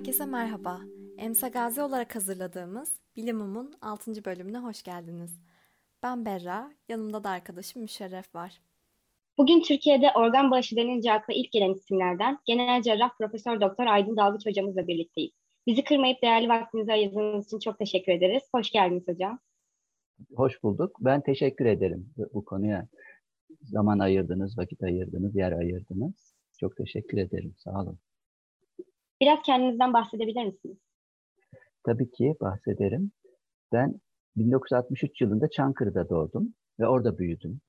Herkese merhaba. Emsa Gazi olarak hazırladığımız Bilimum'un 6. bölümüne hoş geldiniz. Ben Berra, yanımda da arkadaşım Müşerref var. Bugün Türkiye'de organ bağışı denince akla ilk gelen isimlerden genel cerrah Profesör Doktor Aydın Dalgıç hocamızla birlikteyiz. Bizi kırmayıp değerli vaktinizi ayırdığınız için çok teşekkür ederiz. Hoş geldiniz hocam. Hoş bulduk. Ben teşekkür ederim bu konuya. Zaman ayırdınız, vakit ayırdınız, yer ayırdınız. Çok teşekkür ederim. Sağ olun. Biraz kendinizden bahsedebilir misiniz? Tabii ki bahsederim. Ben 1963 yılında Çankırı'da doğdum ve orada büyüdüm.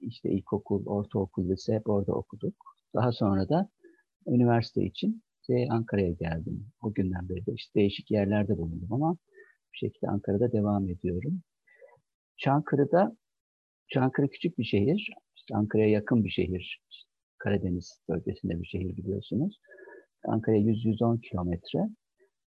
İşte ilkokul, ortaokul, lise hep orada okuduk. Daha sonra da üniversite için şey, Ankara'ya geldim. O günden beri de işte değişik yerlerde bulundum ama bir şekilde Ankara'da devam ediyorum. Çankırı'da, Çankırı küçük bir şehir. İşte Ankara'ya yakın bir şehir. Karadeniz bölgesinde bir şehir biliyorsunuz. Ankara'ya 100-110 kilometre.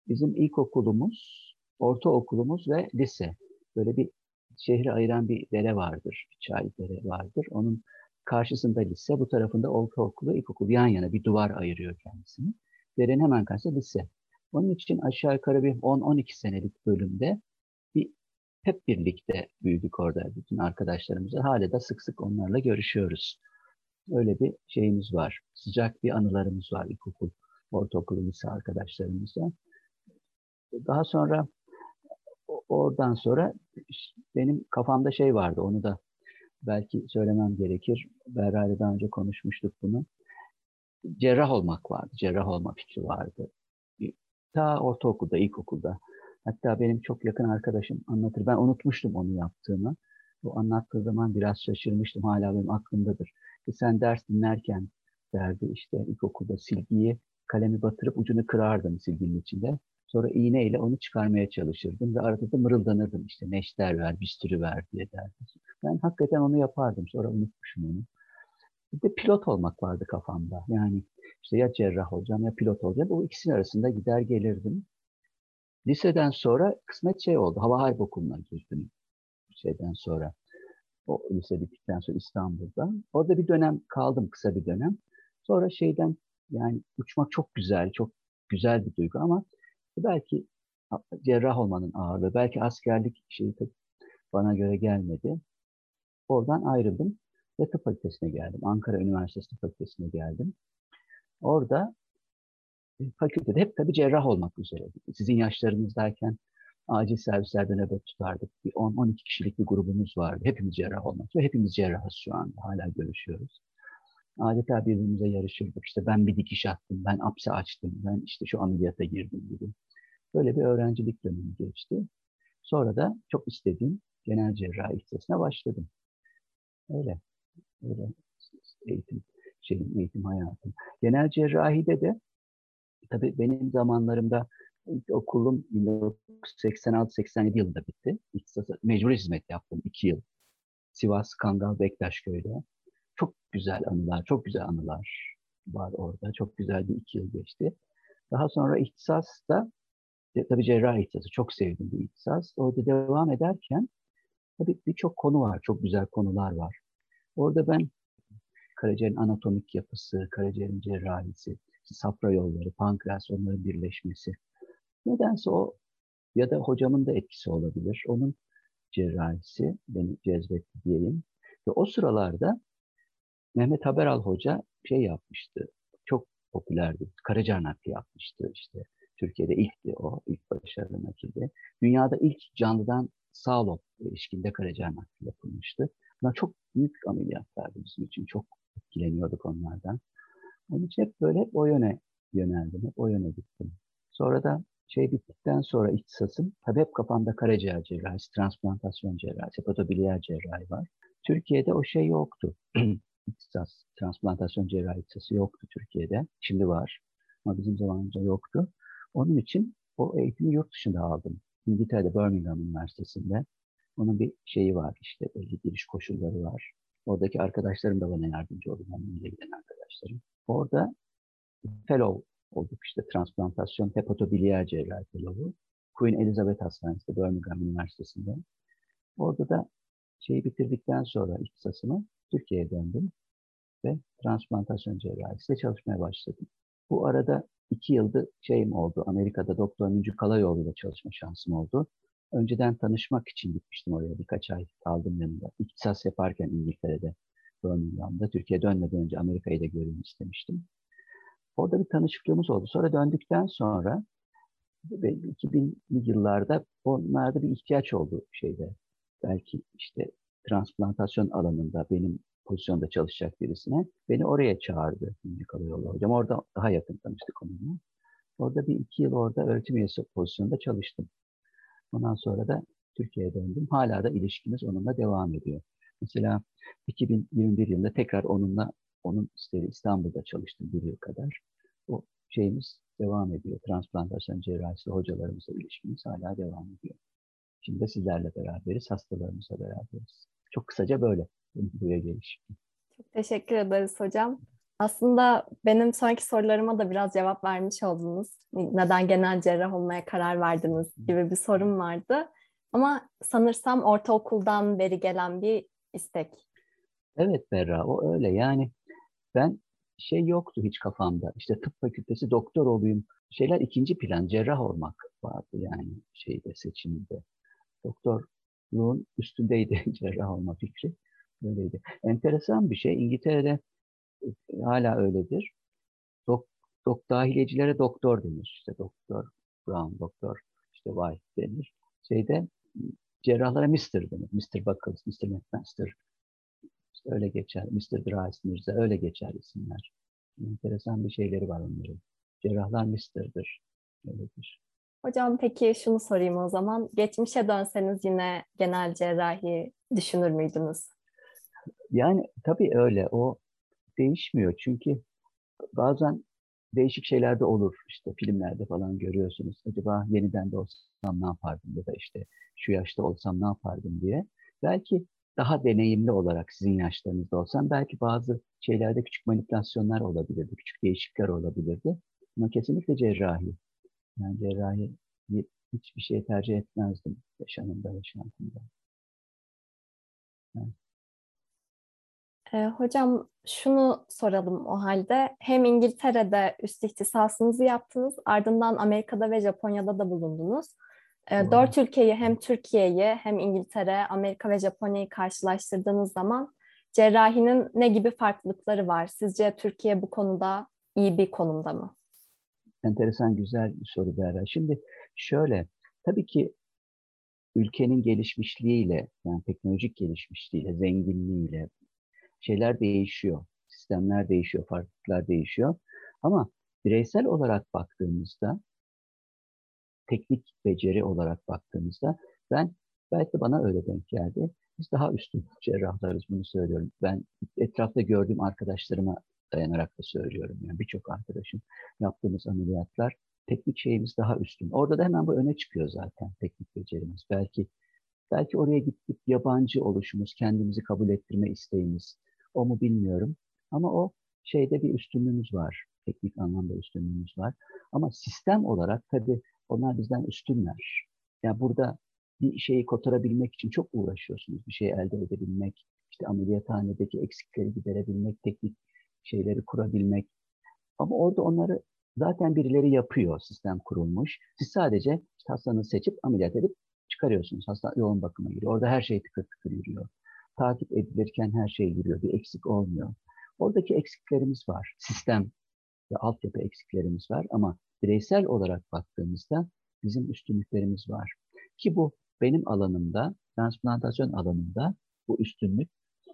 Bizim ilkokulumuz, ortaokulumuz ve lise. Böyle bir şehri ayıran bir dere vardır, bir çay dere vardır. Onun karşısında lise, bu tarafında ortaokulu, ilkokul yan yana bir duvar ayırıyor kendisini. Derenin hemen karşısında lise. Onun için aşağı yukarı bir 10-12 senelik bölümde bir hep birlikte büyüdük orada bütün arkadaşlarımızla. Hala da sık sık onlarla görüşüyoruz. Öyle bir şeyimiz var. Sıcak bir anılarımız var ilkokul ortaokul lise arkadaşlarımızla. Daha sonra oradan sonra benim kafamda şey vardı onu da belki söylemem gerekir. Berra'yla daha önce konuşmuştuk bunu. Cerrah olmak vardı, cerrah olma fikri vardı. Ta ortaokulda, ilkokulda. Hatta benim çok yakın arkadaşım anlatır. Ben unutmuştum onu yaptığımı. Bu anlattığı zaman biraz şaşırmıştım. Hala benim aklımdadır. E sen ders dinlerken derdi işte ilkokulda silgiyi kalemi batırıp ucunu kırardım silginin içinde. Sonra iğneyle onu çıkarmaya çalışırdım ve arada da mırıldanırdım işte neşter ver, bistürü ver diye derdim. Ben hakikaten onu yapardım. Sonra unutmuşum onu. Bir de pilot olmak vardı kafamda. Yani işte ya cerrah olacağım ya pilot olacağım. O ikisinin arasında gider gelirdim. Liseden sonra kısmet şey oldu. Hava Harp Okulu'na girdim. Şeyden sonra. O lise bittikten sonra İstanbul'da. Orada bir dönem kaldım, kısa bir dönem. Sonra şeyden yani uçmak çok güzel, çok güzel bir duygu ama belki cerrah olmanın ağırlığı, belki askerlik şeyi bana göre gelmedi. Oradan ayrıldım ve tıp fakültesine geldim. Ankara Üniversitesi Tıp Fakültesine geldim. Orada e, fakültede hep tabii cerrah olmak üzere. Sizin yaşlarınızdayken acil servislerde nöbet tutardık. Bir 10-12 kişilik bir grubumuz vardı. Hepimiz cerrah olmak ve hepimiz cerrahız şu anda. Hala görüşüyoruz adeta birbirimize yarışırdık. İşte ben bir dikiş attım, ben apse açtım, ben işte şu ameliyata girdim gibi. Böyle bir öğrencilik dönemi geçti. Sonra da çok istediğim genel cerrahi ihtisasına başladım. Öyle. Öyle eğitim, şeyim, eğitim hayatım. Genel cerrahide de tabii benim zamanlarımda okulum 1986-87 yılında bitti. İhtisası, mecbur hizmet yaptım iki yıl. Sivas, Kangal, Bektaşköy'de. Güzel anılar, çok güzel anılar var orada. Çok güzel bir iki yıl geçti. Daha sonra ihtisas da tabii cerrah ihtisası çok sevdim bu ihtisas. Orada devam ederken tabii birçok konu var, çok güzel konular var. Orada ben karaciğerin anatomik yapısı, karaciğerin cerrahisi, safra yolları, pankreas onların birleşmesi. Nedense o ya da hocamın da etkisi olabilir. Onun cerrahisi beni cezbetti diyeyim. Ve o sıralarda Mehmet Haberal Hoca şey yapmıştı. Çok popülerdi. Karaciğer nakli yapmıştı işte. Türkiye'de ilkti o, ilk başarılı nakilde. Dünyada ilk canlıdan sağ lob ilişkinde karaciğer nakli yapılmıştı. Bunlar çok büyük ameliyatlardı bizim için. Çok etkileniyorduk onlardan. Onun için hep böyle hep o yöne yöneldim. Hep o yöne gittim. Sonra da şey bittikten sonra ihtisasım, tabii hep kafamda karaciğer cerrahisi, transplantasyon cerrahisi, hepatobiliyer cerrahi var. Türkiye'de o şey yoktu. ihtisas, transplantasyon cerrahi ihtisası yoktu Türkiye'de. Şimdi var ama bizim zamanımızda yoktu. Onun için o eğitimi yurt dışında aldım. İngiltere'de Birmingham Üniversitesi'nde. Onun bir şeyi var işte belli giriş koşulları var. Oradaki arkadaşlarım da bana yardımcı oldu. Benimle giden arkadaşlarım. Orada fellow olduk işte transplantasyon hepatobiliyer cerrahi fellow'u. Queen Elizabeth Hastanesi'nde Birmingham Üniversitesi'nde. Orada da şeyi bitirdikten sonra ihtisasımı Türkiye'ye döndüm ve transplantasyon cerrahisiyle çalışmaya başladım. Bu arada iki yılda şeyim oldu. Amerika'da Doktor Müncü Kalayoğlu ile çalışma şansım oldu. Önceden tanışmak için gitmiştim oraya birkaç ay kaldım yanında. İktisas yaparken İngiltere'de, Birmingham'da. Türkiye dönmeden önce Amerika'yı da göreyim istemiştim. Orada bir tanışıklığımız oldu. Sonra döndükten sonra 2000'li yıllarda onlarda bir ihtiyaç oldu şeyde. Belki işte transplantasyon alanında benim pozisyonda çalışacak birisine. Beni oraya çağırdı Müncü Kalayoğlu hocam. Orada daha yakın tanıştık onunla. Orada bir iki yıl orada öğretim üyesi pozisyonda çalıştım. Ondan sonra da Türkiye'ye döndüm. Hala da ilişkimiz onunla devam ediyor. Mesela 2021 yılında tekrar onunla onun istediği İstanbul'da çalıştım bir yıl kadar. O şeyimiz devam ediyor. Transplantasyon cerrahisi hocalarımızla ilişkimiz hala devam ediyor. Şimdi de sizlerle beraberiz, hastalarımızla beraberiz. Çok kısaca böyle buraya geliş. Çok teşekkür ederiz hocam. Aslında benim sonraki sorularıma da biraz cevap vermiş oldunuz. Neden genel cerrah olmaya karar verdiniz gibi bir sorum vardı. Ama sanırsam ortaokuldan beri gelen bir istek. Evet Berra, o öyle. Yani ben şey yoktu hiç kafamda. İşte tıp fakültesi doktor olayım. Şeyler ikinci plan, cerrah olmak vardı yani şeyde seçimde. Doktorluğun üstündeydi cerrah olma fikri. Böyleydi. Enteresan bir şey. İngiltere'de hala öyledir. Dok, dok dahiliyecilere doktor denir. İşte doktor Brown, doktor işte White denir. Şeyde cerrahlara Mr. denir. Mr. Buckles, Mr. McMaster. İşte öyle geçer. Mr. Dries Mirza öyle geçer isimler. Enteresan bir şeyleri var onların. Cerrahlar Mr.'dır. Öyledir. Hocam peki şunu sorayım o zaman. Geçmişe dönseniz yine genel cerrahi düşünür müydünüz? Yani tabii öyle. O değişmiyor. Çünkü bazen değişik şeyler de olur. İşte filmlerde falan görüyorsunuz. Acaba yeniden de olsam ne yapardım ya da işte şu yaşta olsam ne yapardım diye. Belki daha deneyimli olarak sizin yaşlarınızda olsam belki bazı şeylerde küçük manipülasyonlar olabilirdi, küçük değişiklikler olabilirdi. Ama kesinlikle cerrahi. Yani cerrahi hiçbir şey tercih etmezdim yaşamımda, yaşantımda. Evet. E, hocam şunu soralım o halde. Hem İngiltere'de üst ihtisasınızı yaptınız, ardından Amerika'da ve Japonya'da da bulundunuz. E, dört ülkeyi hem Türkiye'yi hem İngiltere, Amerika ve Japonya'yı karşılaştırdığınız zaman cerrahinin ne gibi farklılıkları var? Sizce Türkiye bu konuda iyi bir konumda mı? Enteresan, güzel bir soru Berra. Şimdi şöyle, tabii ki ülkenin gelişmişliğiyle, yani teknolojik gelişmişliğiyle, zenginliğiyle, şeyler değişiyor. Sistemler değişiyor, farklılıklar değişiyor. Ama bireysel olarak baktığımızda, teknik beceri olarak baktığımızda ben belki bana öyle denk geldi. Biz daha üstün cerrahlarız bunu söylüyorum. Ben etrafta gördüğüm arkadaşlarıma dayanarak da söylüyorum. Yani birçok arkadaşım yaptığımız ameliyatlar teknik şeyimiz daha üstün. Orada da hemen bu öne çıkıyor zaten teknik becerimiz. Belki belki oraya gittik yabancı oluşumuz, kendimizi kabul ettirme isteğimiz, o mu bilmiyorum. Ama o şeyde bir üstünlüğümüz var. Teknik anlamda üstünlüğümüz var. Ama sistem olarak tabii onlar bizden üstünler. Yani burada bir şeyi kotarabilmek için çok uğraşıyorsunuz. Bir şey elde edebilmek, işte ameliyathanedeki eksikleri giderebilmek, teknik şeyleri kurabilmek. Ama orada onları zaten birileri yapıyor, sistem kurulmuş. Siz sadece işte hastanızı seçip ameliyat edip çıkarıyorsunuz. Hasta yoğun bakıma giriyor. Orada her şey tıkır tıkır yürüyor takip edilirken her şey yürüyor. Bir eksik olmuyor. Oradaki eksiklerimiz var. Sistem ve altyapı eksiklerimiz var ama bireysel olarak baktığımızda bizim üstünlüklerimiz var. Ki bu benim alanımda, transplantasyon alanında bu üstünlük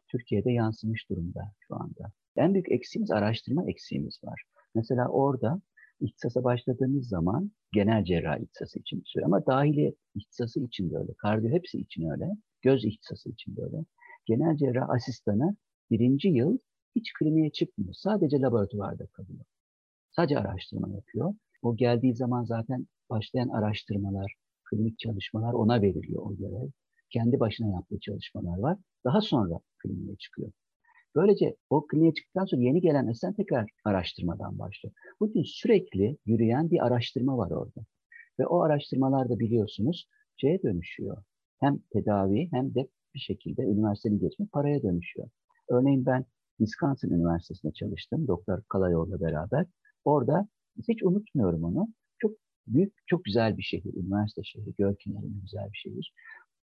Türkiye'de yansımış durumda şu anda. En büyük eksiğimiz araştırma eksiğimiz var. Mesela orada ihtisasa başladığımız zaman genel cerrahi ihtisası için söylüyorum ama dahili ihtisası için de öyle, kardiyo hepsi için öyle, göz ihtisası için de öyle genel cerrah asistanı birinci yıl hiç kliniğe çıkmıyor. Sadece laboratuvarda kalıyor. Sadece araştırma yapıyor. O geldiği zaman zaten başlayan araştırmalar, klinik çalışmalar ona veriliyor o görev. Kendi başına yaptığı çalışmalar var. Daha sonra kliniğe çıkıyor. Böylece o kliniğe çıktıktan sonra yeni gelen asistan tekrar araştırmadan başlıyor. Bugün sürekli yürüyen bir araştırma var orada. Ve o araştırmalar da biliyorsunuz şeye dönüşüyor. Hem tedavi hem de bir şekilde üniversitenin geçme paraya dönüşüyor. Örneğin ben Wisconsin Üniversitesi'nde çalıştım. Doktor Kalayoğlu'la beraber. Orada hiç unutmuyorum onu. Çok büyük, çok güzel bir şehir. Üniversite şehri. Kenarında güzel bir şehir.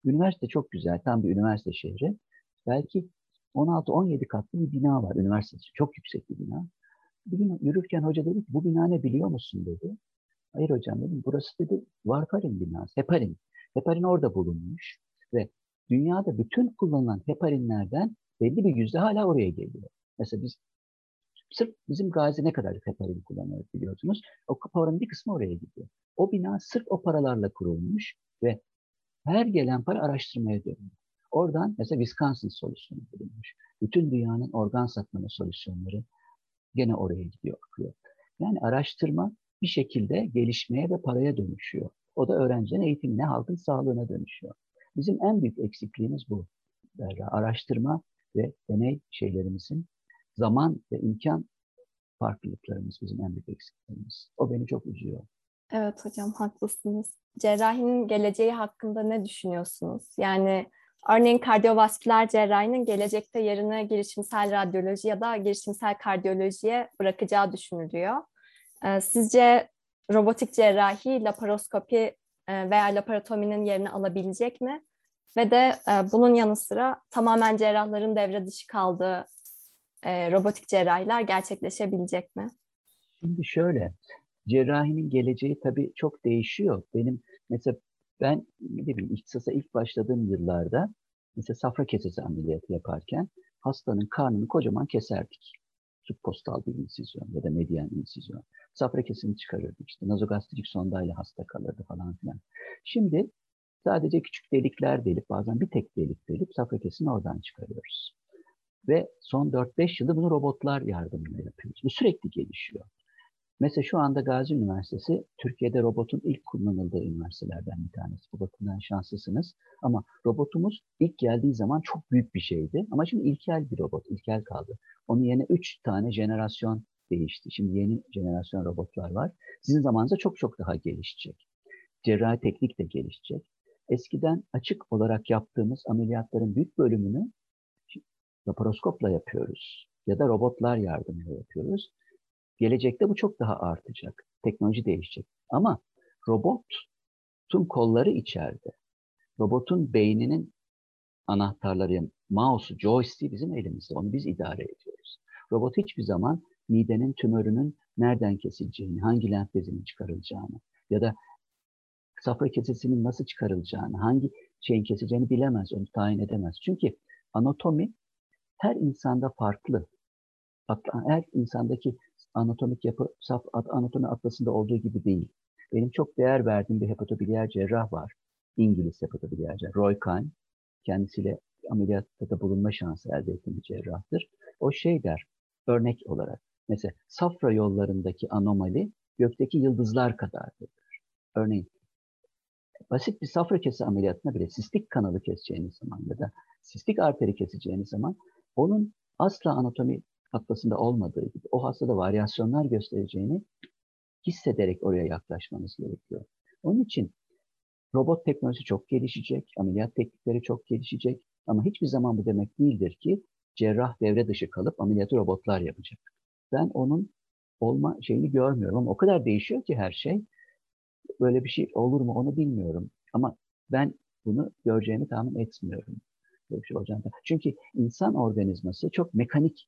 Üniversite çok güzel. Tam bir üniversite şehri. Belki 16-17 katlı bir bina var. Üniversite çok yüksek bir bina. Bir gün yürürken hoca dedi ki bu bina ne biliyor musun dedi. Hayır hocam dedim. Burası dedi Varfarin binası. Heparin. Heparin orada bulunmuş. Ve dünyada bütün kullanılan heparinlerden belli bir yüzde hala oraya geliyor. Mesela biz sırf bizim Gazi ne kadar heparin kullanıyoruz biliyorsunuz. O paranın bir kısmı oraya gidiyor. O bina sırf o paralarla kurulmuş ve her gelen para araştırmaya dönüyor. Oradan mesela Wisconsin solüsyonu bulunmuş. Bütün dünyanın organ saklama solüsyonları gene oraya gidiyor, akıyor. Yani araştırma bir şekilde gelişmeye ve paraya dönüşüyor. O da öğrencinin eğitimine, halkın sağlığına dönüşüyor. Bizim en büyük eksikliğimiz bu. Berra. Araştırma ve deney şeylerimizin zaman ve imkan farklılıklarımız bizim en büyük eksikliğimiz. O beni çok üzüyor. Evet hocam haklısınız. Cerrahinin geleceği hakkında ne düşünüyorsunuz? Yani örneğin kardiyovasküler cerrahinin gelecekte yerini girişimsel radyoloji ya da girişimsel kardiyolojiye bırakacağı düşünülüyor. Ee, sizce robotik cerrahi, laparoskopi e, veya laparotominin yerini alabilecek mi? Ve de e, bunun yanı sıra tamamen cerrahların devre dışı kaldığı e, robotik cerrahiler gerçekleşebilecek mi? Şimdi şöyle, cerrahinin geleceği tabii çok değişiyor. Benim mesela ben ne bileyim ihtisasa ilk başladığım yıllarda mesela safra kesesi ameliyatı yaparken hastanın karnını kocaman keserdik. Subpostal bir insizyon ya da medyan insizyon. Safra kesini çıkarırdık işte. Nazogastrik sondayla hasta kalırdı falan filan. Şimdi sadece küçük delikler delip bazen bir tek delik delip safra kesini oradan çıkarıyoruz. Ve son 4-5 yılda bunu robotlar yardımıyla yapıyoruz. Bu sürekli gelişiyor. Mesela şu anda Gazi Üniversitesi Türkiye'de robotun ilk kullanıldığı üniversitelerden bir tanesi. Bu bakımdan şanslısınız. Ama robotumuz ilk geldiği zaman çok büyük bir şeydi. Ama şimdi ilkel bir robot, ilkel kaldı. Onun yerine 3 tane jenerasyon değişti. Şimdi yeni jenerasyon robotlar var. Sizin zamanınızda çok çok daha gelişecek. Cerrahi teknik de gelişecek. Eskiden açık olarak yaptığımız ameliyatların büyük bölümünü laparoskopla yapıyoruz. Ya da robotlar yardımıyla yapıyoruz. Gelecekte bu çok daha artacak. Teknoloji değişecek. Ama robotun kolları içeride. Robotun beyninin anahtarları, mouse'u, joystick'i bizim elimizde. Onu biz idare ediyoruz. Robot hiçbir zaman midenin tümörünün nereden kesileceğini, hangi lenf bezinin çıkarılacağını ya da safra kesesinin nasıl çıkarılacağını, hangi şeyin kesileceğini bilemez, onu tayin edemez. Çünkü anatomi her insanda farklı. Her insandaki anatomik yapı saf anatomi atlasında olduğu gibi değil. Benim çok değer verdiğim bir hepatobiliyer cerrah var. İngiliz hepatobiliyer cerrah. Roy Kahn. Kendisiyle ameliyatta da bulunma şansı elde ettiğim bir cerrahtır. O şey der, örnek olarak. Mesela safra yollarındaki anomali gökteki yıldızlar kadardır. Örneğin basit bir safra kesi ameliyatına bile sistik kanalı keseceğiniz zaman ya da sistik arteri keseceğiniz zaman onun asla anatomi atlasında olmadığı gibi o hastada varyasyonlar göstereceğini hissederek oraya yaklaşmanız gerekiyor. Onun için robot teknolojisi çok gelişecek, ameliyat teknikleri çok gelişecek ama hiçbir zaman bu demek değildir ki cerrah devre dışı kalıp ameliyatı robotlar yapacak. Ben onun olma şeyini görmüyorum ama o kadar değişiyor ki her şey. Böyle bir şey olur mu onu bilmiyorum. Ama ben bunu göreceğimi tahmin etmiyorum. Böyle bir şey. Çünkü insan organizması çok mekanik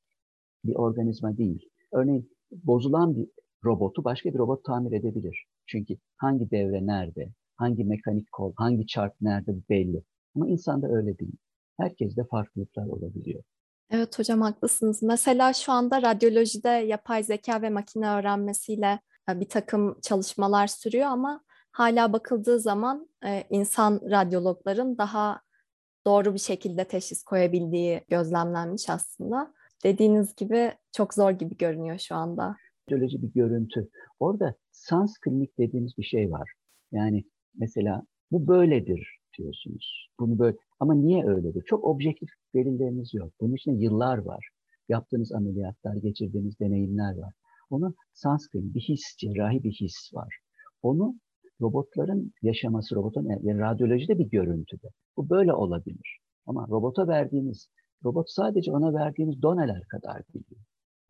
bir organizma değil. Örneğin bozulan bir robotu başka bir robot tamir edebilir. Çünkü hangi devre nerede, hangi mekanik kol, hangi çark nerede belli. Ama insanda öyle değil. Herkeste farklılıklar olabiliyor. Evet hocam haklısınız. Mesela şu anda radyolojide yapay zeka ve makine öğrenmesiyle e, bir takım çalışmalar sürüyor ama hala bakıldığı zaman e, insan radyologların daha doğru bir şekilde teşhis koyabildiği gözlemlenmiş aslında. Dediğiniz gibi çok zor gibi görünüyor şu anda. Radyoloji bir görüntü. Orada sans klinik dediğimiz bir şey var. Yani mesela bu böyledir diyorsunuz. Bunu böyle ama niye öyledir? Çok objektif delilleriniz yok. Bunun için yıllar var. Yaptığınız ameliyatlar, geçirdiğiniz deneyimler var. Onu sanskrit, bir his, cerrahi bir his var. Onu robotların yaşaması, robotun yani radyolojide bir görüntüde. Bu böyle olabilir. Ama robota verdiğiniz, robot sadece ona verdiğiniz doneler kadar biliyor.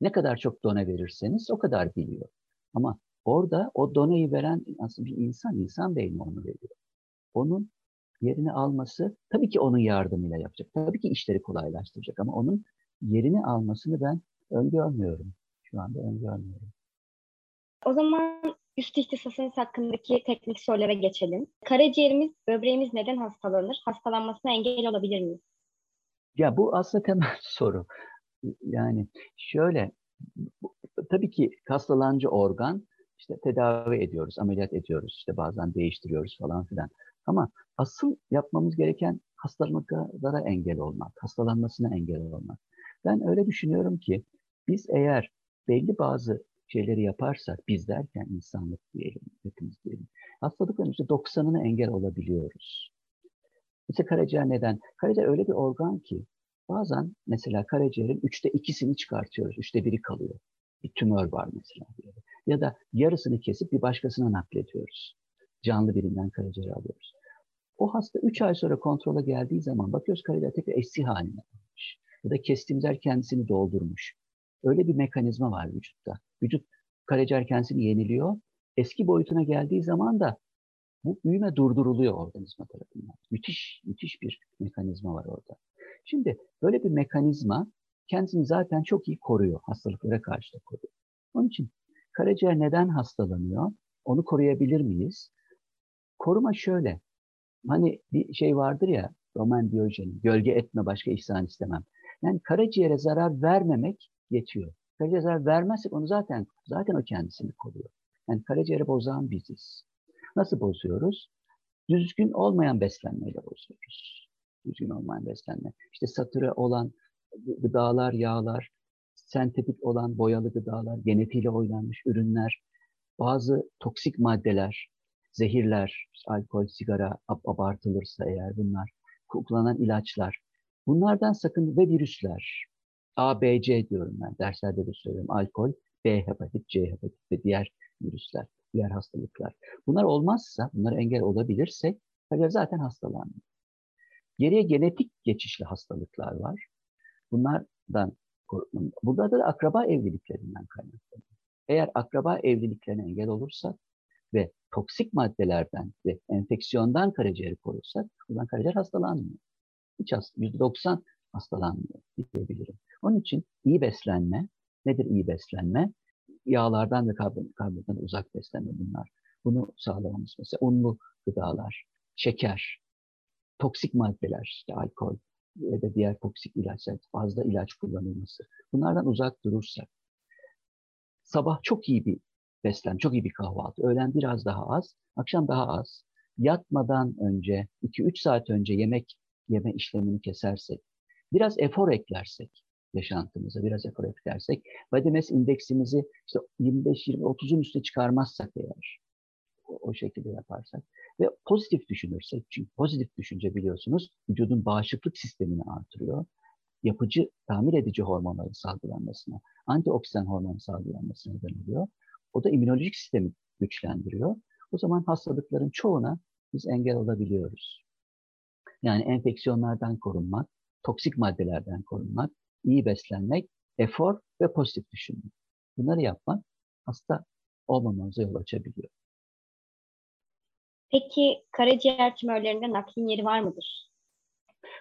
Ne kadar çok done verirseniz o kadar biliyor. Ama orada o donayı veren aslında bir insan, insan beyni onu veriyor. Onun yerini alması tabii ki onun yardımıyla yapacak. Tabii ki işleri kolaylaştıracak ama onun yerini almasını ben öngörmüyorum. Şu anda öngörmüyorum. O zaman üst ihtisasınız hakkındaki teknik sorulara geçelim. Karaciğerimiz, böbreğimiz neden hastalanır? Hastalanmasına engel olabilir miyiz? Ya bu aslında temel soru. Yani şöyle, tabii ki hastalanıcı organ işte tedavi ediyoruz, ameliyat ediyoruz, işte bazen değiştiriyoruz falan filan. Ama asıl yapmamız gereken hastalıklara engel olmak, hastalanmasına engel olmak. Ben öyle düşünüyorum ki biz eğer belli bazı şeyleri yaparsak, biz derken insanlık diyelim, hepimiz diyelim, hastalıkların %90'ını engel olabiliyoruz. Mesela karaciğer neden? Karaciğer öyle bir organ ki bazen mesela karaciğerin üçte ikisini çıkartıyoruz, üçte biri kalıyor. Bir tümör var mesela. Ya da yarısını kesip bir başkasına naklediyoruz. Canlı birinden karaciğeri alıyoruz. O hasta 3 ay sonra kontrola geldiği zaman bakıyoruz karaciğer tekrar eski haline almış. Ya da kestiğimiz yer kendisini doldurmuş. Öyle bir mekanizma var vücutta. Vücut karaciğer kendisini yeniliyor. Eski boyutuna geldiği zaman da bu büyüme durduruluyor organizma tarafından. Müthiş, müthiş bir mekanizma var orada. Şimdi böyle bir mekanizma kendisini zaten çok iyi koruyor. Hastalıklara karşı da koruyor. Onun için karaciğer neden hastalanıyor? Onu koruyabilir miyiz? Koruma şöyle. Hani bir şey vardır ya Roman Diyojen, gölge etme başka ihsan istemem. Yani karaciğere zarar vermemek yetiyor. Karaciğere zarar vermezsek onu zaten zaten o kendisini koruyor. Yani karaciğeri bozan biziz. Nasıl bozuyoruz? Düzgün olmayan beslenmeyle bozuyoruz. Düzgün olmayan beslenme. İşte satürre olan gıdalar, yağlar, sentetik olan boyalı gıdalar, genetiğiyle oynanmış ürünler, bazı toksik maddeler, zehirler, alkol, sigara abartılırsa eğer bunlar, kullanılan ilaçlar, bunlardan sakın ve virüsler, A, B, C diyorum ben derslerde de söylüyorum, alkol, B hepatit, C hepatit ve diğer virüsler, diğer hastalıklar. Bunlar olmazsa, bunlar engel olabilirsek, karaciğer zaten hastalanmıyor. Geriye genetik geçişli hastalıklar var. Bunlardan Burada da akraba evliliklerinden kaynaklanıyor. Eğer akraba evliliklerine engel olursak ve toksik maddelerden ve enfeksiyondan karaciğeri korursak zaman karaciğer hastalanmıyor. Hiç hasta, %90 hastalanmıyor diyebilirim. Onun için iyi beslenme, nedir iyi beslenme? Yağlardan ve karbon, karbondan uzak beslenme bunlar. Bunu sağlamamız mesela unlu gıdalar, şeker, toksik maddeler, işte alkol ya da diğer toksik ilaçlar, fazla ilaç kullanılması. Bunlardan uzak durursak, sabah çok iyi bir beslen, çok iyi bir kahvaltı. Öğlen biraz daha az, akşam daha az. Yatmadan önce, 2-3 saat önce yemek yeme işlemini kesersek, biraz efor eklersek yaşantımıza, biraz efor eklersek, body indeksimizi işte 25-20-30'un üstüne çıkarmazsak eğer, o, o şekilde yaparsak ve pozitif düşünürsek, çünkü pozitif düşünce biliyorsunuz vücudun bağışıklık sistemini artırıyor yapıcı, tamir edici hormonların salgılanmasına, antioksidan hormonun salgılanmasına neden oluyor. O da immünolojik sistemi güçlendiriyor. O zaman hastalıkların çoğuna biz engel olabiliyoruz. Yani enfeksiyonlardan korunmak, toksik maddelerden korunmak, iyi beslenmek, efor ve pozitif düşünmek. Bunları yapmak hasta olmamamıza yol açabiliyor. Peki karaciğer tümörlerinde naklin yeri var mıdır?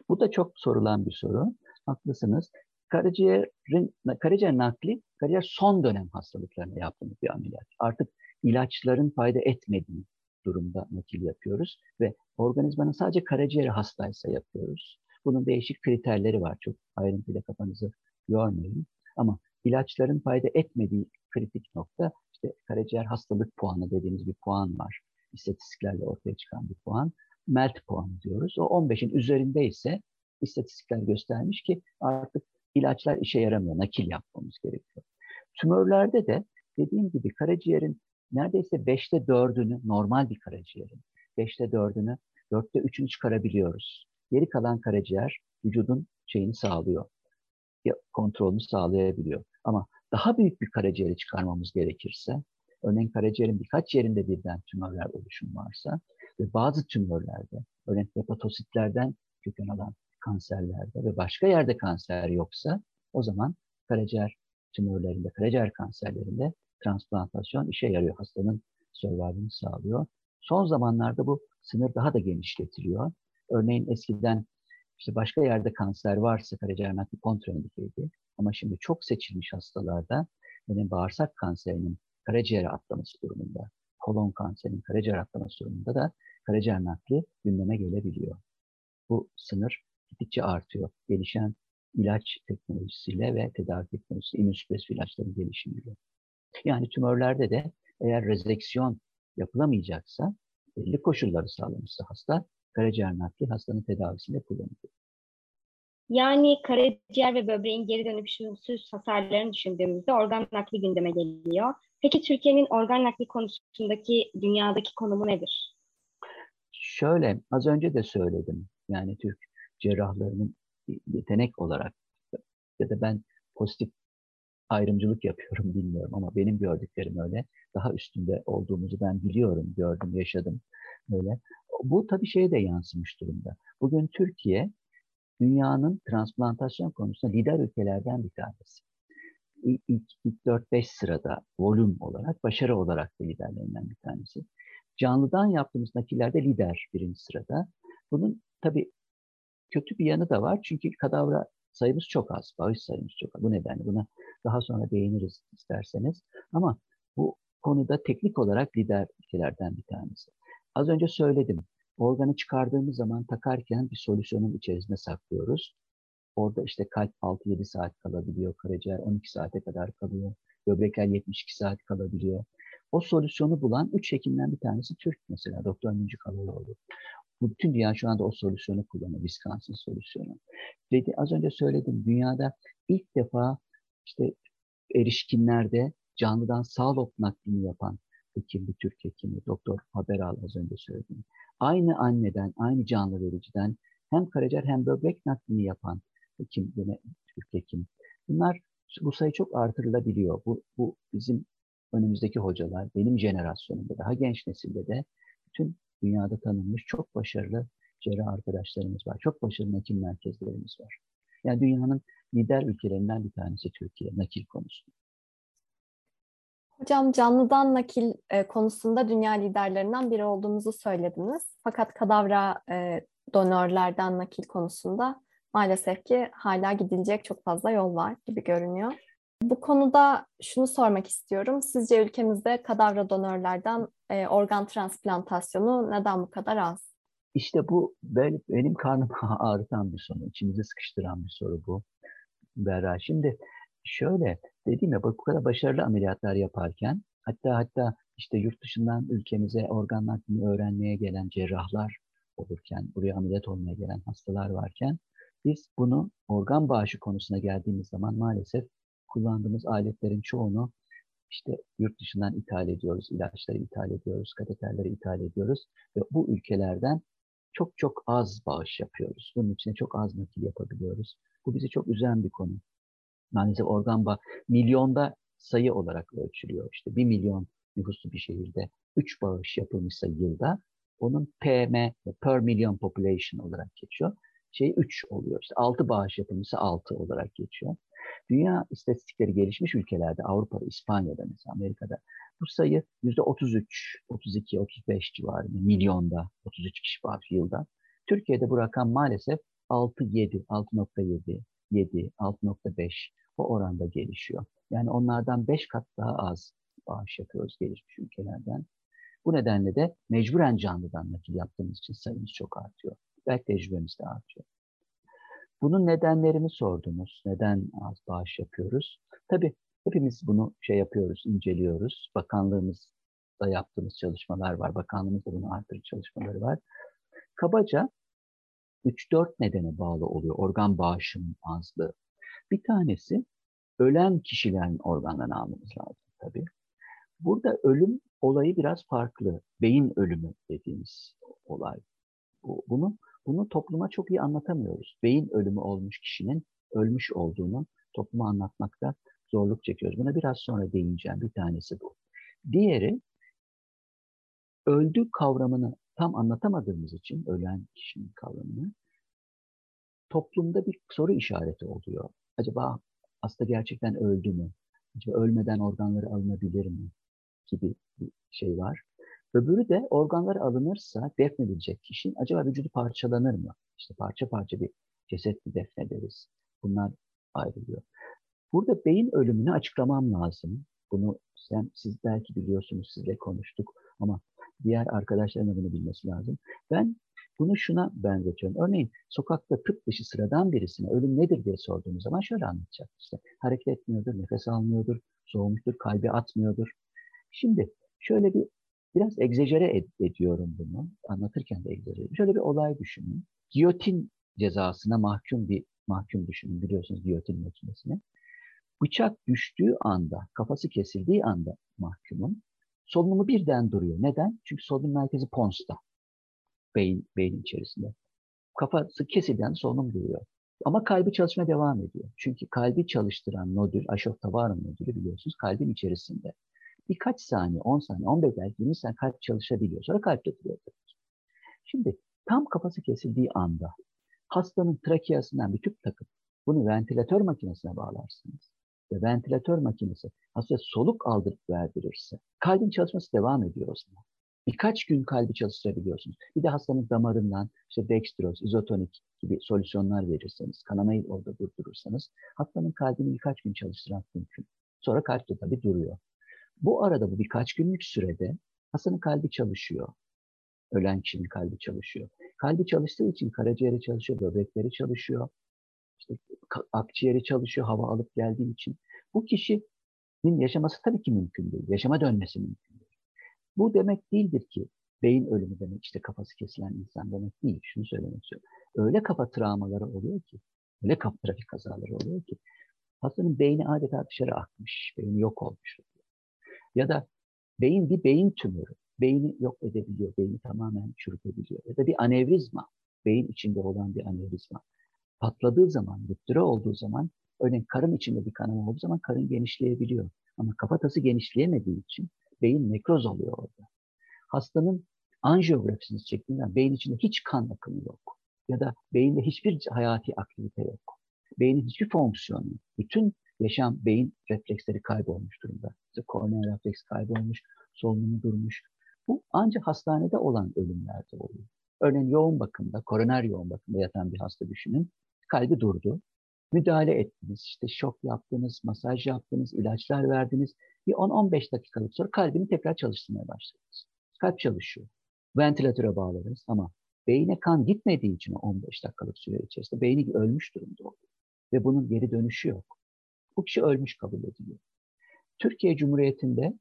Bu da çok sorulan bir soru. Haklısınız. Karaciğerin, karaciğer nakli, karaciğer son dönem hastalıklarına yaptığımız bir ameliyat. Artık ilaçların fayda etmediği durumda nakil yapıyoruz ve organizmanın sadece karaciğeri hastaysa yapıyoruz. Bunun değişik kriterleri var. Çok ayrıntıyla kafanızı yormayın. Ama ilaçların fayda etmediği kritik nokta işte karaciğer hastalık puanı dediğimiz bir puan var. İstatistiklerle ortaya çıkan bir puan. MELT puanı diyoruz. O 15'in üzerinde ise istatistikler göstermiş ki artık ilaçlar işe yaramıyor. Nakil yapmamız gerekiyor. Tümörlerde de dediğim gibi karaciğerin neredeyse 5'te 4'ünü normal bir karaciğerin 5'te 4'ünü 4'te 3'ünü çıkarabiliyoruz. Geri kalan karaciğer vücudun şeyini sağlıyor. Kontrolünü sağlayabiliyor. Ama daha büyük bir karaciğeri çıkarmamız gerekirse, örneğin karaciğerin birkaç yerinde birden tümörler oluşum varsa ve bazı tümörlerde, örneğin hepatositlerden köken alan kanserlerde ve başka yerde kanser yoksa o zaman karaciğer tümörlerinde, karaciğer kanserlerinde transplantasyon işe yarıyor. Hastanın survival'ını sağlıyor. Son zamanlarda bu sınır daha da genişletiliyor. Örneğin eskiden işte başka yerde kanser varsa karaciğer nakli kontraindikeydi. Ama şimdi çok seçilmiş hastalarda yani bağırsak kanserinin karaciğere atlaması durumunda, kolon kanserinin karaciğer atlaması durumunda da karaciğer nakli gündeme gelebiliyor. Bu sınır gittikçe artıyor. Gelişen ilaç teknolojisiyle ve tedavi teknolojisi, immünsüpresif ilaçların gelişimiyle. Yani tümörlerde de eğer rezeksiyon yapılamayacaksa, belli koşulları sağlamışsa hasta, karaciğer nakli hastanın tedavisinde kullanılıyor. Yani karaciğer ve böbreğin geri dönüşümsüz hasarlarını düşündüğümüzde organ nakli gündeme geliyor. Peki Türkiye'nin organ nakli konusundaki dünyadaki konumu nedir? Şöyle, az önce de söyledim. Yani Türk cerrahlarının yetenek olarak ya da ben pozitif ayrımcılık yapıyorum bilmiyorum ama benim gördüklerim öyle. Daha üstünde olduğumuzu ben biliyorum, gördüm, yaşadım öyle. Bu tabii şeye de yansımış durumda. Bugün Türkiye dünyanın transplantasyon konusunda lider ülkelerden bir tanesi. İlk, ilk, ilk 4-5 sırada volüm olarak, başarı olarak da liderlerinden bir tanesi. Canlıdan yaptığımız nakillerde lider birinci sırada. Bunun tabii kötü bir yanı da var. Çünkü kadavra sayımız çok az, bağış sayımız çok az. Bu nedenle buna daha sonra değiniriz isterseniz. Ama bu konuda teknik olarak lider ülkelerden bir tanesi. Az önce söyledim. Organı çıkardığımız zaman takarken bir solüsyonun içerisinde saklıyoruz. Orada işte kalp 6-7 saat kalabiliyor, karaciğer 12 saate kadar kalıyor, böbrekler 72 saat kalabiliyor. O solüsyonu bulan üç hekimden bir tanesi Türk mesela, Doktor Münci Kalalıoğlu. Bütün dünya şu anda o solüsyonu kullanıyor, Wisconsin solüsyonu. Dedi, az önce söyledim, dünyada ilk defa işte erişkinlerde canlıdan sağ lob naklini yapan hekim, bir Türk hekimi, Doktor Haberal az önce söyledim. Aynı anneden, aynı canlı vericiden hem karaciğer hem böbrek naklini yapan hekim, yine Türk hekim. Bunlar bu sayı çok artırılabiliyor. Bu, bu bizim önümüzdeki hocalar, benim jenerasyonumda, daha genç nesilde de bütün dünyada tanınmış çok başarılı cerrah arkadaşlarımız var. Çok başarılı hekim merkezlerimiz var. Yani dünyanın lider ülkelerinden bir tanesi Türkiye nakil konusunda. Hocam canlıdan nakil e, konusunda dünya liderlerinden biri olduğumuzu söylediniz. Fakat kadavra e, donörlerden nakil konusunda maalesef ki hala gidilecek çok fazla yol var gibi görünüyor. Bu konuda şunu sormak istiyorum. Sizce ülkemizde kadavra donörlerden e, organ transplantasyonu neden bu kadar az? İşte bu benim, benim karnımı ağrıtan bir soru, içimizi sıkıştıran bir soru bu. Berra. Şimdi şöyle dediğim ya bu kadar başarılı ameliyatlar yaparken hatta hatta işte yurt dışından ülkemize organ naklini öğrenmeye gelen cerrahlar olurken, buraya ameliyat olmaya gelen hastalar varken biz bunu organ bağışı konusuna geldiğimiz zaman maalesef kullandığımız aletlerin çoğunu işte yurt dışından ithal ediyoruz, ilaçları ithal ediyoruz, kateterleri ithal ediyoruz ve bu ülkelerden çok çok az bağış yapıyoruz. Bunun için çok az nakil yapabiliyoruz. Bu bizi çok üzen bir konu. Maalesef organ bağ milyonda sayı olarak ölçülüyor. İşte bir milyon nüfuslu bir şehirde 3 bağış yapılmışsa yılda onun PM, per million population olarak geçiyor. Şey 3 oluyor. İşte 6 bağış yapılmışsa 6 olarak geçiyor. Dünya istatistikleri gelişmiş ülkelerde, Avrupa'da, İspanya'da mesela, Amerika'da bu sayı %33, 32, 35 civarında, milyonda 33 kişi var yılda. Türkiye'de bu rakam maalesef 6, 7, 6.7, 7, 6.5 o oranda gelişiyor. Yani onlardan 5 kat daha az bağış yapıyoruz gelişmiş ülkelerden. Bu nedenle de mecburen canlıdan nakil yaptığımız için sayımız çok artıyor. Belki tecrübemiz de artıyor. Bunun nedenlerini sordunuz. Neden az bağış yapıyoruz? Tabii hepimiz bunu şey yapıyoruz, inceliyoruz. Bakanlığımızda yaptığımız çalışmalar var. Bakanlığımızda bunu artırıcı çalışmaları var. Kabaca 3-4 nedene bağlı oluyor organ bağışının azlığı. Bir tanesi ölen kişilerin organlarını almamız lazım tabii. Burada ölüm olayı biraz farklı. Beyin ölümü dediğimiz olay. Bunu bunu topluma çok iyi anlatamıyoruz. Beyin ölümü olmuş kişinin ölmüş olduğunu topluma anlatmakta zorluk çekiyoruz. Buna biraz sonra değineceğim. Bir tanesi bu. Diğeri öldü kavramını tam anlatamadığımız için ölen kişinin kavramını toplumda bir soru işareti oluyor. Acaba hasta gerçekten öldü mü? Acaba ölmeden organları alınabilir mi? Gibi bir şey var. Öbürü de organlar alınırsa defnedilecek kişi acaba vücudu parçalanır mı? İşte parça parça bir ceset mi defnederiz? Bunlar ayrılıyor. Burada beyin ölümünü açıklamam lazım. Bunu sen, siz belki biliyorsunuz, sizle konuştuk ama diğer arkadaşların da bunu bilmesi lazım. Ben bunu şuna benzetiyorum. Örneğin sokakta tıp dışı sıradan birisine ölüm nedir diye sorduğumuz zaman şöyle anlatacak. İşte hareket etmiyordur, nefes almıyordur, soğumuştur, kalbi atmıyordur. Şimdi şöyle bir biraz egzecere ed- ediyorum bunu. Anlatırken de egzecere Şöyle bir olay düşünün. Giyotin cezasına mahkum bir mahkum düşünün. Biliyorsunuz giyotin makinesini. Bıçak düştüğü anda, kafası kesildiği anda mahkumun solunumu birden duruyor. Neden? Çünkü solunum merkezi Pons'ta. Beyin, beyin içerisinde. Kafası kesildiğinde solunum duruyor. Ama kalbi çalışmaya devam ediyor. Çünkü kalbi çalıştıran nodül, aşoftavarım nodülü biliyorsunuz kalbin içerisinde. Birkaç saniye, 10 saniye, 15 belki 20 saniye kalp çalışabiliyor. Sonra kalp duruyor Şimdi tam kafası kesildiği anda hastanın trakeasından bir tüp takıp bunu ventilatör makinesine bağlarsınız ve ventilatör makinesi hastaya soluk aldırıp verdirirse kalbin çalışması devam ediyor o zaman. Birkaç gün kalbi çalıştırabiliyorsunuz. Bir de hastanın damarından işte dextroz, izotonik gibi solüsyonlar verirseniz, kanamayı orada durdurursanız hastanın kalbini birkaç gün çalıştırmak mümkün. Sonra kalp de tabii duruyor. Bu arada bu birkaç günlük sürede hastanın kalbi çalışıyor. Ölen kişinin kalbi çalışıyor. Kalbi çalıştığı için karaciğeri çalışıyor, böbrekleri çalışıyor, işte akciğeri çalışıyor hava alıp geldiği için. Bu kişinin yaşaması tabii ki mümkün değil. Yaşama dönmesi mümkün değil. Bu demek değildir ki beyin ölümü demek işte kafası kesilen insan demek değil. Şunu söylemek istiyorum. Öyle kafa travmaları oluyor ki, öyle kafa trafik kazaları oluyor ki hastanın beyni adeta dışarı akmış, beyni yok olmuş. Ya da beyin bir beyin tümörü. Beyni yok edebiliyor, beyni tamamen çürütebiliyor. Ya da bir anevrizma, beyin içinde olan bir anevrizma patladığı zaman, rüptüre olduğu zaman, örneğin karın içinde bir kanama olduğu zaman karın genişleyebiliyor. Ama kafatası genişleyemediği için beyin nekroz oluyor orada. Hastanın anjiyografisini çektiğinde beyin içinde hiç kan akımı yok. Ya da beyinde hiçbir hayati aktivite yok. Beynin hiçbir fonksiyonu. Bütün yaşam, beyin refleksleri kaybolmuş durumda. İşte kornea refleks kaybolmuş, solunumu durmuş. Bu ancak hastanede olan ölümlerde oluyor. Örneğin yoğun bakımda, koroner yoğun bakımda yatan bir hasta düşünün kalbi durdu. Müdahale ettiniz, işte şok yaptınız, masaj yaptınız, ilaçlar verdiniz. Bir 10-15 dakikalık sonra kalbini tekrar çalıştırmaya başladınız. Kalp çalışıyor. Ventilatöre bağlarız ama beyine kan gitmediği için 15 dakikalık süre içerisinde beyni ölmüş durumda oluyor. Ve bunun geri dönüşü yok. Bu kişi ölmüş kabul ediliyor. Türkiye Cumhuriyeti'nde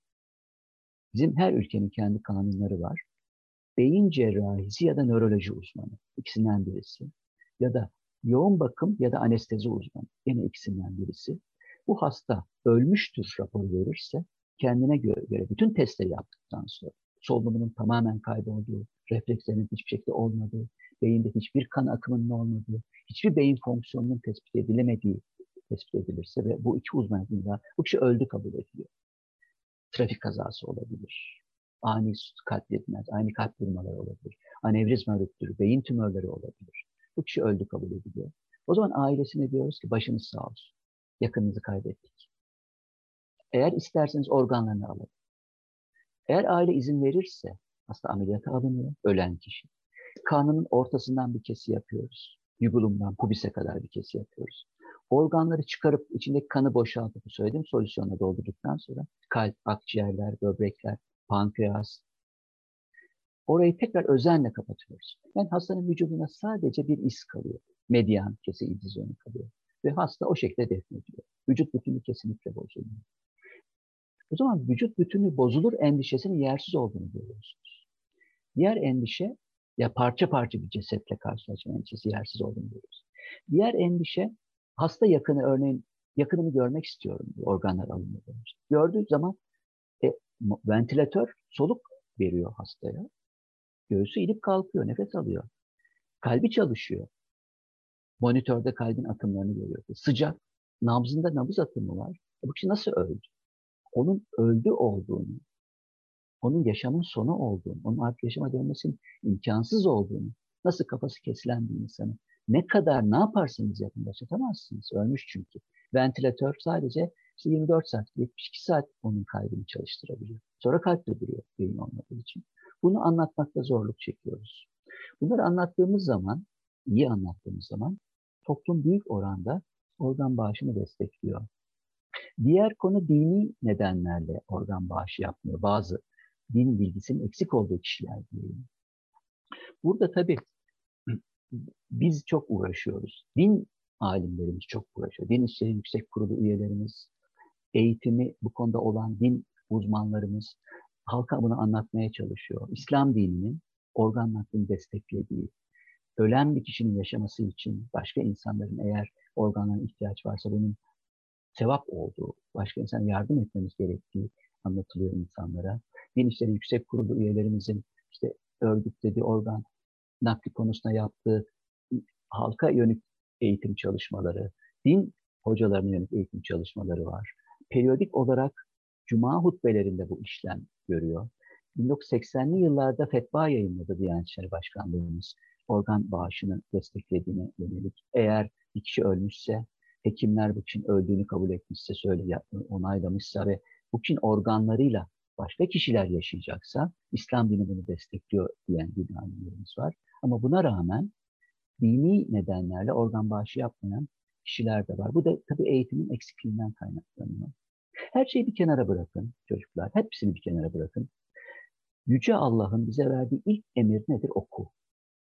bizim her ülkenin kendi kanunları var. Beyin cerrahisi ya da nöroloji uzmanı ikisinden birisi ya da yoğun bakım ya da anestezi uzmanı. Yine ikisinden birisi. Bu hasta ölmüştür rapor verirse kendine göre, göre bütün testleri yaptıktan sonra solunumunun tamamen kaybolduğu, reflekslerinin hiçbir şekilde olmadığı, beyinde hiçbir kan akımının olmadığı, hiçbir beyin fonksiyonunun tespit edilemediği tespit edilirse ve bu iki uzmanlığında bu kişi öldü kabul ediliyor. Trafik kazası olabilir. Ani kalp yetmez, ani kalp durmaları olabilir. Anevrizma rüptürü, beyin tümörleri olabilir. Bu kişi öldü kabul ediliyor. O zaman ailesine diyoruz ki başınız sağ olsun. Yakınınızı kaybettik. Eğer isterseniz organlarını alın. Eğer aile izin verirse hasta ameliyata alınıyor, ölen kişi. Kanının ortasından bir kesi yapıyoruz. Yugulumdan pubise kadar bir kesi yapıyoruz. Organları çıkarıp içindeki kanı boşaltıp söylediğim solüsyonla doldurduktan sonra kalp, akciğerler, böbrekler, pankreas, Orayı tekrar özenle kapatıyoruz. Yani hastanın vücuduna sadece bir iz kalıyor. Medyan kesi idizyonu kalıyor. Ve hasta o şekilde defnediyor. Vücut bütünü kesinlikle bozuluyor. O zaman vücut bütünü bozulur endişesinin yersiz olduğunu görüyorsunuz. Diğer endişe ya parça parça bir cesetle karşılaşma endişesi yersiz olduğunu görüyoruz. Diğer endişe hasta yakını örneğin yakınımı görmek istiyorum diyor, organlar alınıyor. Gördüğü zaman e, ventilatör soluk veriyor hastaya. Göğsü inip kalkıyor, nefes alıyor. Kalbi çalışıyor. Monitörde kalbin atımlarını görüyor. Sıcak, nabzında nabız atımı var. Bu kişi nasıl öldü? Onun öldü olduğunu, onun yaşamın sonu olduğunu, onun artık yaşama dönmesinin imkansız olduğunu, nasıl kafası kesilen bir insanı, ne kadar ne yaparsanız yapın başlatamazsınız. Ölmüş çünkü. Ventilatör sadece işte 24 saat, 72 saat onun kalbini çalıştırabiliyor. Sonra kalp de duruyor beyin olmadığı için. Bunu anlatmakta zorluk çekiyoruz. Bunları anlattığımız zaman, iyi anlattığımız zaman toplum büyük oranda organ bağışını destekliyor. Diğer konu dini nedenlerle organ bağışı yapmıyor. Bazı din bilgisinin eksik olduğu kişiler diyeyim. Burada tabii biz çok uğraşıyoruz. Din alimlerimiz çok uğraşıyor. Din İşleri Yüksek Kurulu üyelerimiz, eğitimi bu konuda olan din uzmanlarımız halka bunu anlatmaya çalışıyor. İslam dininin organ naklini desteklediği, ölen bir kişinin yaşaması için başka insanların eğer organlara ihtiyaç varsa bunun sevap olduğu, başka insana yardım etmemiz gerektiği anlatılıyor insanlara. Din İşleri Yüksek Kurulu üyelerimizin işte örgütlediği organ nakli konusunda yaptığı halka yönelik eğitim çalışmaları, din hocalarına yönelik eğitim çalışmaları var. Periyodik olarak cuma hutbelerinde bu işlem görüyor. 1980'li yıllarda fetva yayınladı Diyanet İşleri Başkanlığımız organ bağışını desteklediğine yönelik. Eğer bir kişi ölmüşse, hekimler bu kişinin öldüğünü kabul etmişse, söyle onaylamışsa ve bu kişinin organlarıyla başka kişiler yaşayacaksa İslam dini bunu destekliyor diyen din alimlerimiz var. Ama buna rağmen dini nedenlerle organ bağışı yapmayan kişiler de var. Bu da tabii eğitimin eksikliğinden kaynaklanıyor. Her şeyi bir kenara bırakın çocuklar. Hepsini bir kenara bırakın. Yüce Allah'ın bize verdiği ilk emir nedir? Oku.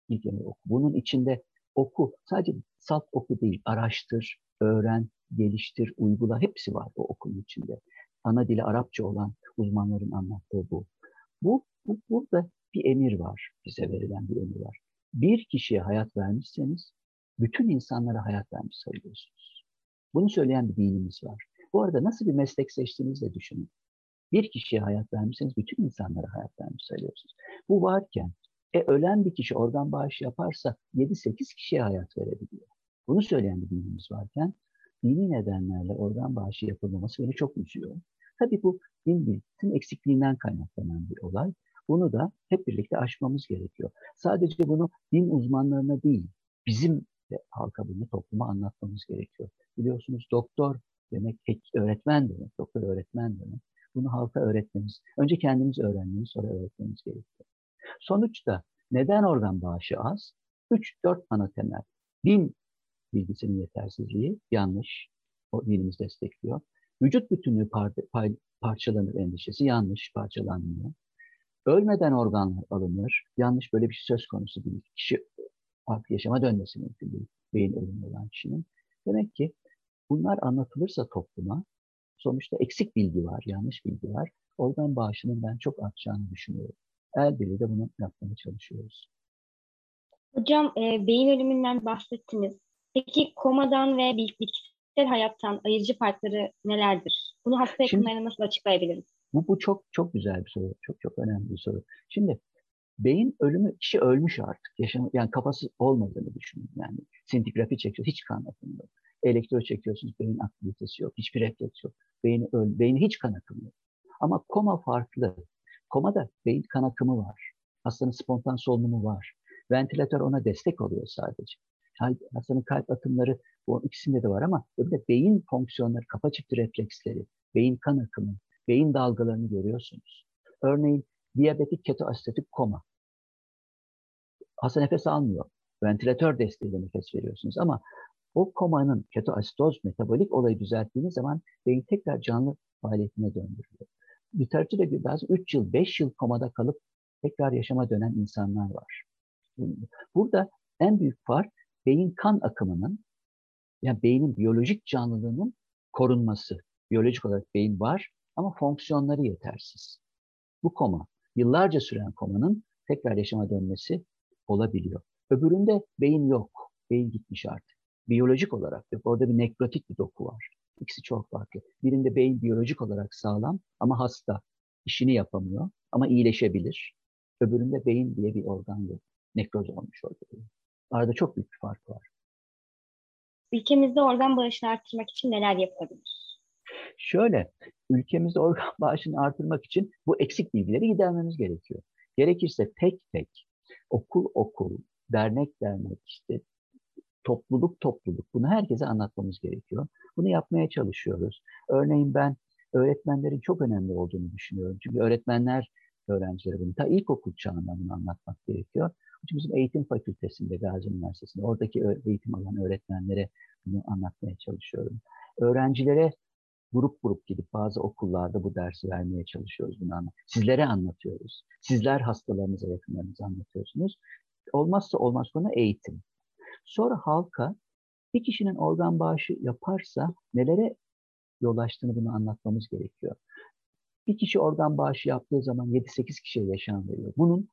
İlk emir oku. Bunun içinde oku. Sadece salt oku değil. Araştır, öğren, geliştir, uygula. Hepsi var bu okulun içinde. Ana dili Arapça olan uzmanların anlattığı bu. Bu, bu burada bir emir var. Bize verilen bir emir var. Bir kişiye hayat vermişseniz bütün insanlara hayat vermiş sayılıyorsunuz. Bunu söyleyen bir dinimiz var. Bu arada nasıl bir meslek seçtiğinizi de düşünün. Bir kişiye hayat vermişseniz bütün insanlara hayat vermiş sayılıyorsunuz. Bu varken e, ölen bir kişi organ bağışı yaparsa 7-8 kişiye hayat verebiliyor. Bunu söyleyen bir dinimiz varken dini nedenlerle organ bağışı yapılmaması beni çok üzüyor. Tabii bu din bilgisinin eksikliğinden kaynaklanan bir olay. Bunu da hep birlikte aşmamız gerekiyor. Sadece bunu din uzmanlarına değil, bizim de halka bunu topluma anlatmamız gerekiyor. Biliyorsunuz doktor demek öğretmen demek, doktor öğretmen demek. Bunu halka öğretmemiz, önce kendimiz öğrenmemiz, sonra öğretmemiz gerekiyor. Sonuçta neden organ bağışı az? 3-4 ana temel. Din bilgisinin yetersizliği, yanlış, o dinimiz destekliyor. Vücut bütünlüğü par par parçalanır endişesi, yanlış, parçalanmıyor. Ölmeden organlar alınır, yanlış böyle bir şey söz konusu değil. Kişi artık yaşama dönmesi mümkün değil, beyin ölümü olan kişinin. Demek ki bunlar anlatılırsa topluma, sonuçta eksik bilgi var, yanlış bilgi var. Organ bağışının ben çok artacağını düşünüyorum. El birliğiyle bunu yapmaya çalışıyoruz. Hocam e, beyin ölümünden bahsettiniz. Peki komadan ve bitkisel hayattan ayırıcı farkları nelerdir? Bunu hasta yakınlarına nasıl açıklayabiliriz? Bu, bu çok çok güzel bir soru. Çok çok önemli bir soru. Şimdi beyin ölümü, kişi ölmüş artık. Yaşam, yani kafası olmadığını düşünün. Yani sintigrafi çekiyor, hiç kan akımı yok. Elektro çekiyorsunuz, beyin aktivitesi yok. Hiçbir refleks yok. Beyni, öl, beyni hiç kan akımı yok. Ama koma farklı. Komada beyin kan akımı var. Hastanın spontan solunumu var. Ventilatör ona destek oluyor sadece. Hastanın kalp atımları bu ikisinde de var ama bir de beyin fonksiyonları, kafa çifti refleksleri, beyin kan akımı, beyin dalgalarını görüyorsunuz. Örneğin diyabetik ketoasetik koma. Hasta nefes almıyor. Ventilatör desteğiyle nefes veriyorsunuz ama o komanın ketoasitoz metabolik olayı düzelttiğiniz zaman beyin tekrar canlı faaliyetine döndürülüyor. Literatürde bazı 3 yıl, 5 yıl komada kalıp tekrar yaşama dönen insanlar var. Burada en büyük fark beyin kan akımının, yani beynin biyolojik canlılığının korunması. Biyolojik olarak beyin var ama fonksiyonları yetersiz. Bu koma, yıllarca süren komanın tekrar yaşama dönmesi olabiliyor. Öbüründe beyin yok, beyin gitmiş artık. Biyolojik olarak yok. Orada bir nekrotik bir doku var. İkisi çok farklı. Birinde beyin biyolojik olarak sağlam ama hasta. işini yapamıyor ama iyileşebilir. Öbüründe beyin diye bir organ yok. Nekroz olmuş orada. Arada çok büyük bir fark var. Ülkemizde organ bağışını arttırmak için neler yapabilir? Şöyle, ülkemizde organ bağışını artırmak için bu eksik bilgileri gidermemiz gerekiyor. Gerekirse tek tek, okul okul, dernek dernek, işte topluluk topluluk. Bunu herkese anlatmamız gerekiyor. Bunu yapmaya çalışıyoruz. Örneğin ben öğretmenlerin çok önemli olduğunu düşünüyorum. Çünkü öğretmenler öğrencilere bunu ta ilkokul çağından bunu anlatmak gerekiyor. Çünkü bizim eğitim fakültesinde Gazi Üniversitesi'nde oradaki eğitim alan öğretmenlere bunu anlatmaya çalışıyorum. Öğrencilere grup grup gidip bazı okullarda bu dersi vermeye çalışıyoruz bunu anlat. Sizlere anlatıyoruz. Sizler hastalarınıza, yakınlarınıza anlatıyorsunuz. Olmazsa olmaz konu eğitim. Sonra halka bir kişinin organ bağışı yaparsa nelere yol açtığını bunu anlatmamız gerekiyor. Bir kişi organ bağışı yaptığı zaman 7-8 kişiye yaşam veriyor. Bunun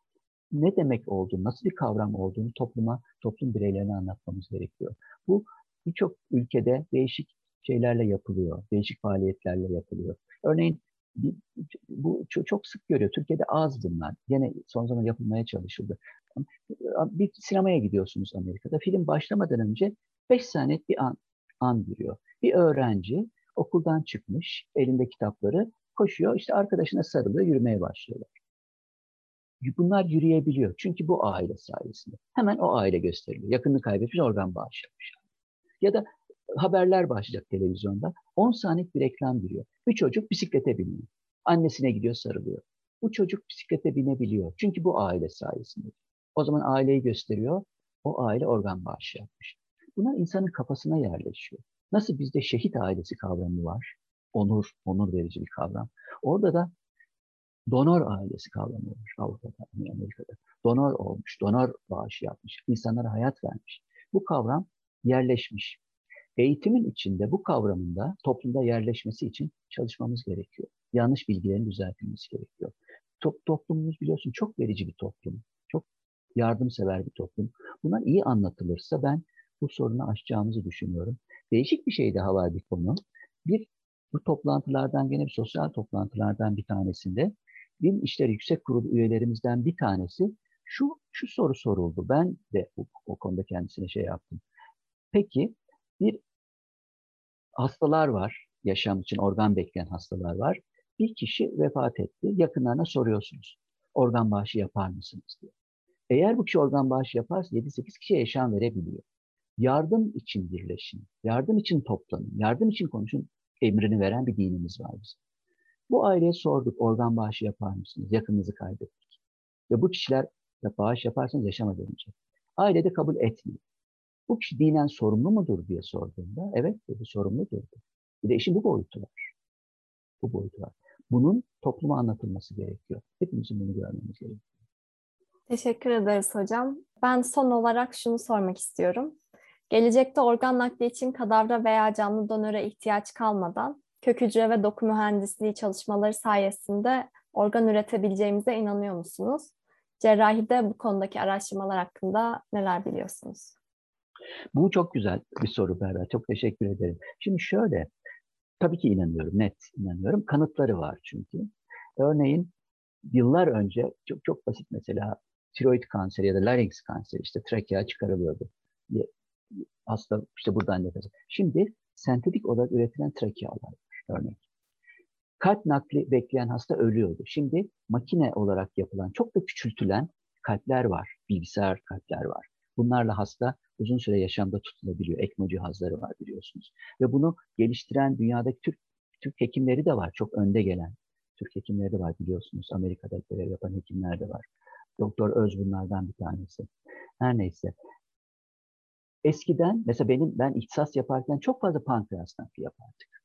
ne demek olduğunu, nasıl bir kavram olduğunu topluma, toplum bireylerine anlatmamız gerekiyor. Bu birçok ülkede değişik şeylerle yapılıyor, değişik faaliyetlerle yapılıyor. Örneğin bu çok sık görüyor. Türkiye'de az bunlar. Yine son zaman yapılmaya çalışıldı. Bir sinemaya gidiyorsunuz Amerika'da. Film başlamadan önce 5 saniye bir an, an giriyor. Bir öğrenci okuldan çıkmış, elinde kitapları koşuyor, işte arkadaşına sarılıyor, yürümeye başlıyorlar. Bunlar yürüyebiliyor. Çünkü bu aile sayesinde. Hemen o aile gösteriliyor. Yakınını kaybetmiş, organ bağışlamış. Ya da haberler başlayacak televizyonda. 10 saniyelik bir reklam giriyor. Bir çocuk bisiklete biniyor. Annesine gidiyor, sarılıyor. Bu çocuk bisiklete binebiliyor. Çünkü bu aile sayesinde. O zaman aileyi gösteriyor. O aile organ bağışı yapmış. Bunlar insanın kafasına yerleşiyor. Nasıl bizde şehit ailesi kavramı var? Onur, onur verici bir kavram. Orada da donör ailesi kavramı var Avrupa'da, Amerika'da. Donör olmuş, donör bağışı yapmış, insanlara hayat vermiş. Bu kavram yerleşmiş. Eğitimin içinde bu kavramın da toplumda yerleşmesi için çalışmamız gerekiyor. Yanlış bilgilerin düzeltilmesi gerekiyor. Top, toplumumuz biliyorsun çok verici bir toplum. Yardımsever bir toplum. Bunlar iyi anlatılırsa ben bu sorunu aşacağımızı düşünüyorum. Değişik bir şey daha var bir konu. Bir bu toplantılardan gene bir sosyal toplantılardan bir tanesinde Din İşleri Yüksek Kurulu üyelerimizden bir tanesi şu şu soru soruldu. Ben de o, o konuda kendisine şey yaptım. Peki bir hastalar var, yaşam için organ bekleyen hastalar var. Bir kişi vefat etti. Yakınlarına soruyorsunuz. Organ bağışı yapar mısınız diye. Eğer bu kişi organ bağışı yaparsa 7-8 kişiye yaşam verebiliyor. Yardım için birleşin, yardım için toplanın, yardım için konuşun emrini veren bir dinimiz var bizim. Bu aileye sorduk, organ bağışı yapar mısınız? Yakınınızı kaybettik. Ve bu kişiler bağış yaparsanız yaşama dönecek. Aile de kabul etmiyor. Bu kişi dinen sorumlu mudur diye sorduğunda, evet dedi sorumludur. Bir de işin bu boyutu var. Bu boyutu var. Bunun topluma anlatılması gerekiyor. Hepimizin bunu görmemiz gerekiyor. Teşekkür ederiz hocam. Ben son olarak şunu sormak istiyorum. Gelecekte organ nakli için kadavra veya canlı donöre ihtiyaç kalmadan kök hücre ve doku mühendisliği çalışmaları sayesinde organ üretebileceğimize inanıyor musunuz? Cerrahide bu konudaki araştırmalar hakkında neler biliyorsunuz? Bu çok güzel bir soru Berra. Çok teşekkür ederim. Şimdi şöyle, tabii ki inanıyorum, net inanıyorum. Kanıtları var çünkü. Örneğin yıllar önce çok çok basit mesela tiroid kanseri ya da larynx kanseri işte trakea çıkarılıyordu. Hasta işte buradan nefes. Şimdi sentetik olarak üretilen trakealar örnek. Kalp nakli bekleyen hasta ölüyordu. Şimdi makine olarak yapılan, çok da küçültülen kalpler var, bilgisayar kalpler var. Bunlarla hasta uzun süre yaşamda tutulabiliyor. ECMO cihazları var biliyorsunuz. Ve bunu geliştiren dünyadaki Türk, Türk hekimleri de var. Çok önde gelen Türk hekimleri de var biliyorsunuz. Amerika'da görev yapan hekimler de var. Doktor Öz bunlardan bir tanesi. Her neyse. Eskiden mesela benim ben ihtisas yaparken çok fazla pankreas nakli yapardık.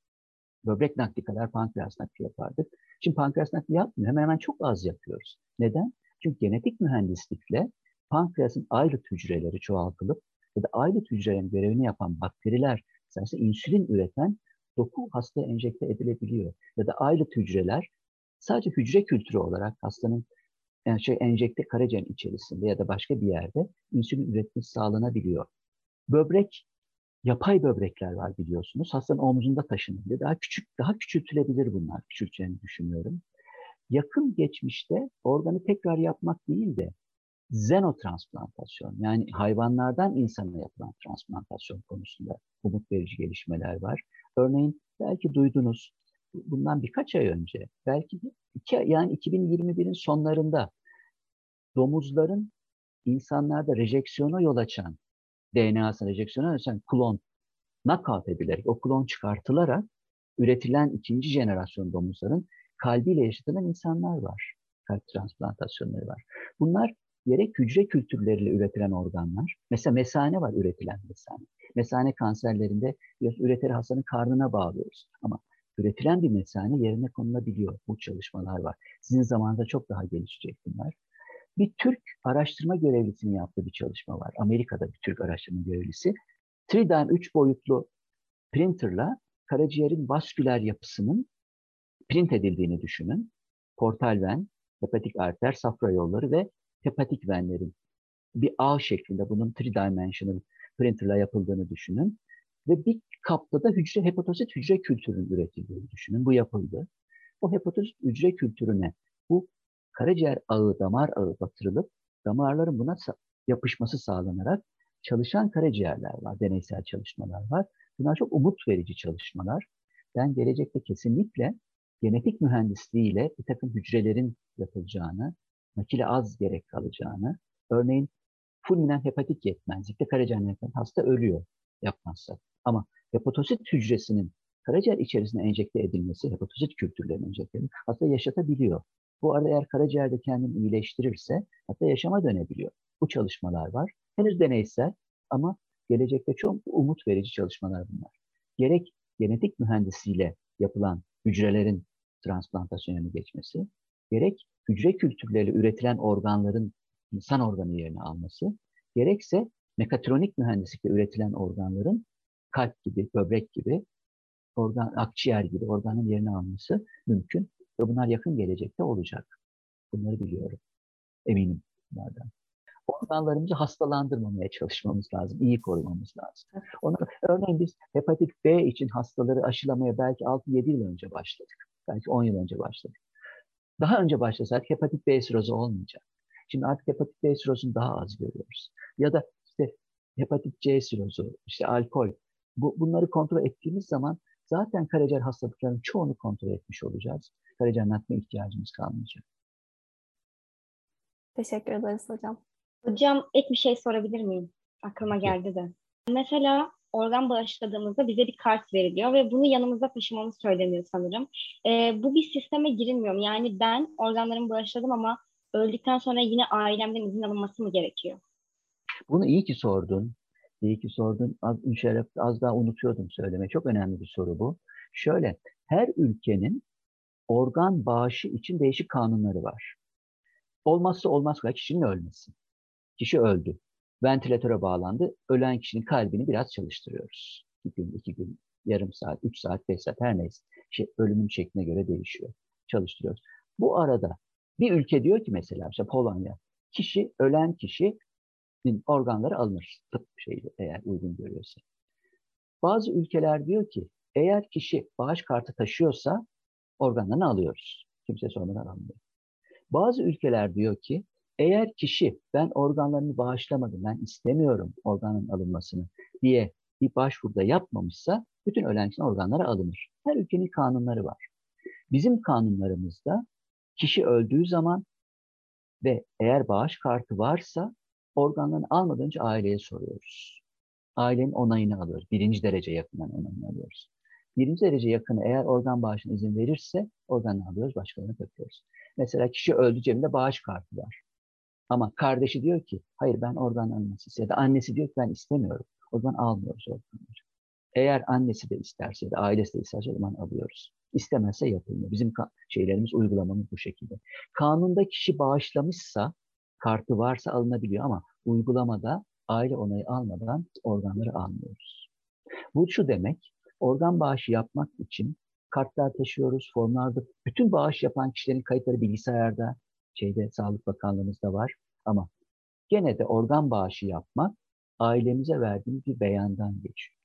Böbrek nakli kadar pankreas nakli yapardık. Şimdi pankreas nakli yapmıyor. Hemen hemen çok az yapıyoruz. Neden? Çünkü genetik mühendislikle pankreasın ayrıt hücreleri çoğaltılıp ya da ayrıt hücrelerin görevini yapan bakteriler sayesinde insülin üreten doku hastaya enjekte edilebiliyor. Ya da ayrıt hücreler sadece hücre kültürü olarak hastanın yani şey enjekte karaciğer içerisinde ya da başka bir yerde insülin üretmesi sağlanabiliyor. Böbrek yapay böbrekler var biliyorsunuz. Hastanın omzunda taşınabilir. Daha küçük, daha küçültülebilir bunlar. Küçülteceğini düşünüyorum. Yakın geçmişte organı tekrar yapmak değil de xenotransplantasyon yani hayvanlardan insana yapılan transplantasyon konusunda umut verici gelişmeler var. Örneğin belki duydunuz bundan birkaç ay önce belki iki, yani 2021'in sonlarında domuzların insanlarda rejecsyona yol açan DNA'sına enjeksiyona sen klon knockout edilerek, o klon çıkartılarak üretilen ikinci jenerasyon domuzların kalbiyle yaşatılan insanlar var. Kalp transplantasyonları var. Bunlar gerek hücre kültürleriyle üretilen organlar. Mesela mesane var üretilen mesane. Mesane kanserlerinde üreteri hastanın karnına bağlıyoruz. Ama üretilen bir mesane yerine konulabiliyor. Bu çalışmalar var. Sizin zamanında çok daha gelişecek bunlar. Bir Türk araştırma görevlisinin yaptığı bir çalışma var. Amerika'da bir Türk araştırma görevlisi. 3D 3 boyutlu printerla karaciğerin vasküler yapısının print edildiğini düşünün. Portal ven, hepatik arter, safra yolları ve hepatik venlerin bir ağ şeklinde bunun three dimensional printerla yapıldığını düşünün. Ve bir kapta da hücre, hepatosit hücre kültürünün üretildiğini düşünün. Bu yapıldı. O hepatosit hücre kültürüne bu karaciğer ağı, damar ağı batırılıp damarların buna yapışması sağlanarak çalışan karaciğerler var, deneysel çalışmalar var. Bunlar çok umut verici çalışmalar. Ben gelecekte kesinlikle genetik mühendisliğiyle bir takım hücrelerin yapılacağını, nakile az gerek kalacağını, örneğin fulminen hepatik yetmezlikte karaciğer hasta ölüyor yapmazsa. Ama hepatosit hücresinin karaciğer içerisine enjekte edilmesi, hepatosit kültürlerinin enjekte edilmesi hasta yaşatabiliyor. Bu arada eğer karaciğerde kendini iyileştirirse hatta yaşama dönebiliyor. Bu çalışmalar var. Henüz deneysel ama gelecekte çok umut verici çalışmalar bunlar. Gerek genetik mühendisiyle yapılan hücrelerin transplantasyonu geçmesi, gerek hücre kültürleriyle üretilen organların insan organı yerine alması, gerekse mekatronik mühendislikle üretilen organların kalp gibi, böbrek gibi, organ, akciğer gibi organın yerini alması mümkün. Ve bunlar yakın gelecekte olacak. Bunları biliyorum. Eminim bunlardan. Organlarımızı hastalandırmamaya çalışmamız lazım. iyi korumamız lazım. Ona, örneğin biz hepatit B için hastaları aşılamaya belki 6-7 yıl önce başladık. Belki 10 yıl önce başladık. Daha önce başlasak hepatit B sirozu olmayacak. Şimdi artık hepatit B sirozunu daha az görüyoruz. Ya da işte hepatit C sirozu, işte alkol. Bu, bunları kontrol ettiğimiz zaman zaten karaciğer hastalıklarının çoğunu kontrol etmiş olacağız. Karaciğer nakline ihtiyacımız kalmayacak. Teşekkür ederiz hocam. Hocam ek bir şey sorabilir miyim? Aklıma geldi de. Mesela organ bağışladığımızda bize bir kart veriliyor ve bunu yanımızda taşımamız söyleniyor sanırım. Ee, bu bir sisteme girilmiyor. Yani ben organlarımı bağışladım ama öldükten sonra yine ailemden izin alınması mı gerekiyor? Bunu iyi ki sordun. İyi ki sordun. Az, şeref, az daha unutuyordum söyleme. Çok önemli bir soru bu. Şöyle, her ülkenin organ bağışı için değişik kanunları var. Olmazsa olmaz kişinin ölmesi. Kişi öldü. Ventilatöre bağlandı. Ölen kişinin kalbini biraz çalıştırıyoruz. İki gün, iki gün, yarım saat, üç saat, beş saat her neyse. Şey, ölümün şekline göre değişiyor. Çalıştırıyoruz. Bu arada bir ülke diyor ki mesela işte Polonya, kişi, ölen kişi organları alınır tıp şeyi eğer uygun görüyorsa. Bazı ülkeler diyor ki eğer kişi bağış kartı taşıyorsa organlarını alıyoruz. Kimse sormadan almıyor. Bazı ülkeler diyor ki eğer kişi ben organlarını bağışlamadım, ben istemiyorum organın alınmasını diye bir başvuruda yapmamışsa bütün ölen kişinin organları alınır. Her ülkenin kanunları var. Bizim kanunlarımızda kişi öldüğü zaman ve eğer bağış kartı varsa organlarını almadan önce aileye soruyoruz. Ailenin onayını alıyoruz. Birinci derece yakından onayını alıyoruz. Birinci derece yakını eğer organ bağışına izin verirse organı alıyoruz, başkalarına takıyoruz. Mesela kişi öldü cebinde bağış kartı var. Ama kardeşi diyor ki hayır ben organ alması ya da annesi diyor ki ben istemiyorum. O zaman almıyoruz organları. Eğer annesi de isterse da ailesi de isterse o zaman alıyoruz. İstemezse yapılmıyor. Bizim şeylerimiz, uygulamamız bu şekilde. Kanunda kişi bağışlamışsa, kartı varsa alınabiliyor ama uygulamada aile onayı almadan organları almıyoruz. Bu şu demek, organ bağışı yapmak için kartlar taşıyoruz, formlarda. Bütün bağış yapan kişilerin kayıtları bilgisayarda, şeyde Sağlık Bakanlığımızda var. Ama gene de organ bağışı yapmak ailemize verdiğimiz bir beyandan geçiyor.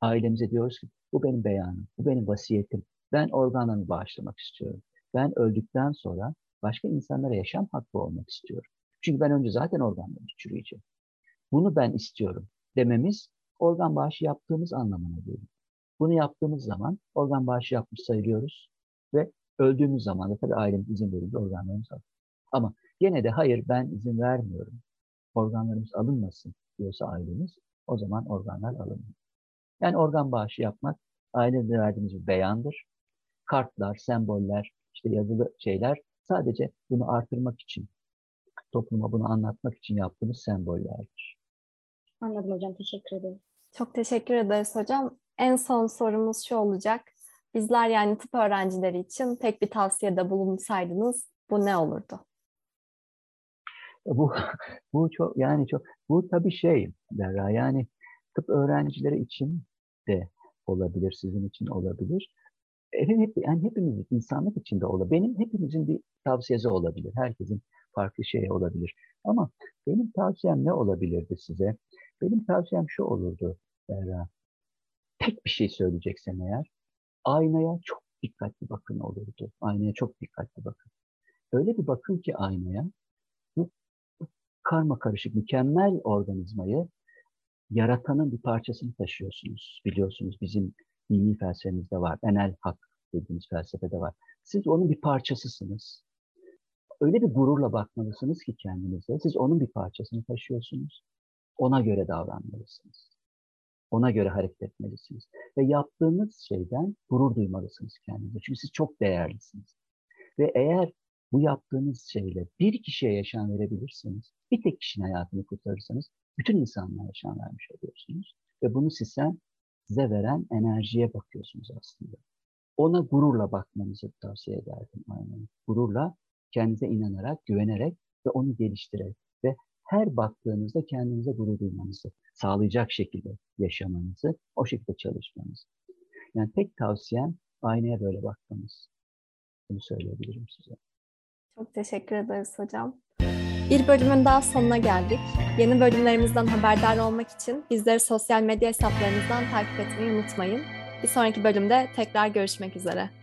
Ailemize diyoruz ki bu benim beyanım, bu benim vasiyetim. Ben organlarımı bağışlamak istiyorum. Ben öldükten sonra başka insanlara yaşam hakkı olmak istiyorum. Çünkü ben önce zaten organlarımı çürüyeceğim. Bunu ben istiyorum dememiz organ bağışı yaptığımız anlamına geliyor. Bunu yaptığımız zaman organ bağışı yapmış sayılıyoruz ve öldüğümüz zaman da tabii ailemiz izin verince organlarımız alır. Ama gene de hayır ben izin vermiyorum. Organlarımız alınmasın istiyorsa aileniz o zaman organlar alınır. Yani organ bağışı yapmak ailede verdiğimiz bir beyandır. Kartlar, semboller, işte yazılı şeyler sadece bunu artırmak için, topluma bunu anlatmak için yaptığımız sembollerdir. Anladım hocam, teşekkür ederim. Çok teşekkür ederiz hocam. En son sorumuz şu olacak. Bizler yani tıp öğrencileri için tek bir tavsiyede bulunsaydınız bu ne olurdu? Bu bu çok yani çok bu tabii şey Derra yani tıp öğrencileri için de olabilir, sizin için olabilir. Hep, yani hepimiz insanlık için de olabilir. Benim hepimizin bir tavsiyesi olabilir. Herkesin farklı şey olabilir. Ama benim tavsiyem ne olabilirdi size? Benim tavsiyem şu olurdu Berra. Tek bir şey söyleyeceksen eğer, aynaya çok dikkatli bakın olurdu. Aynaya çok dikkatli bakın. Öyle bir bakın ki aynaya, bu karma karışık, mükemmel organizmayı yaratanın bir parçasını taşıyorsunuz. Biliyorsunuz bizim dini felsefemizde var. Enel hak dediğimiz felsefede var. Siz onun bir parçasısınız. Öyle bir gururla bakmalısınız ki kendinize. Siz onun bir parçasını taşıyorsunuz. Ona göre davranmalısınız. Ona göre hareket etmelisiniz. Ve yaptığınız şeyden gurur duymalısınız kendinize. Çünkü siz çok değerlisiniz. Ve eğer bu yaptığınız şeyle bir kişiye yaşam verebilirseniz, bir tek kişinin hayatını kurtarırsanız bütün insanlığa yaşam vermiş oluyorsunuz. Ve bunu sizden size veren enerjiye bakıyorsunuz aslında. Ona gururla bakmanızı tavsiye ederdim aynen. Gururla, kendinize inanarak, güvenerek ve onu geliştirerek ve her baktığınızda kendinize gurur duymanızı sağlayacak şekilde yaşamanızı, o şekilde çalışmanızı. Yani tek tavsiyem aynaya böyle bakmanız. Bunu söyleyebilirim size. Çok teşekkür ederiz hocam. Bir bölümün daha sonuna geldik. Yeni bölümlerimizden haberdar olmak için bizleri sosyal medya hesaplarımızdan takip etmeyi unutmayın. Bir sonraki bölümde tekrar görüşmek üzere.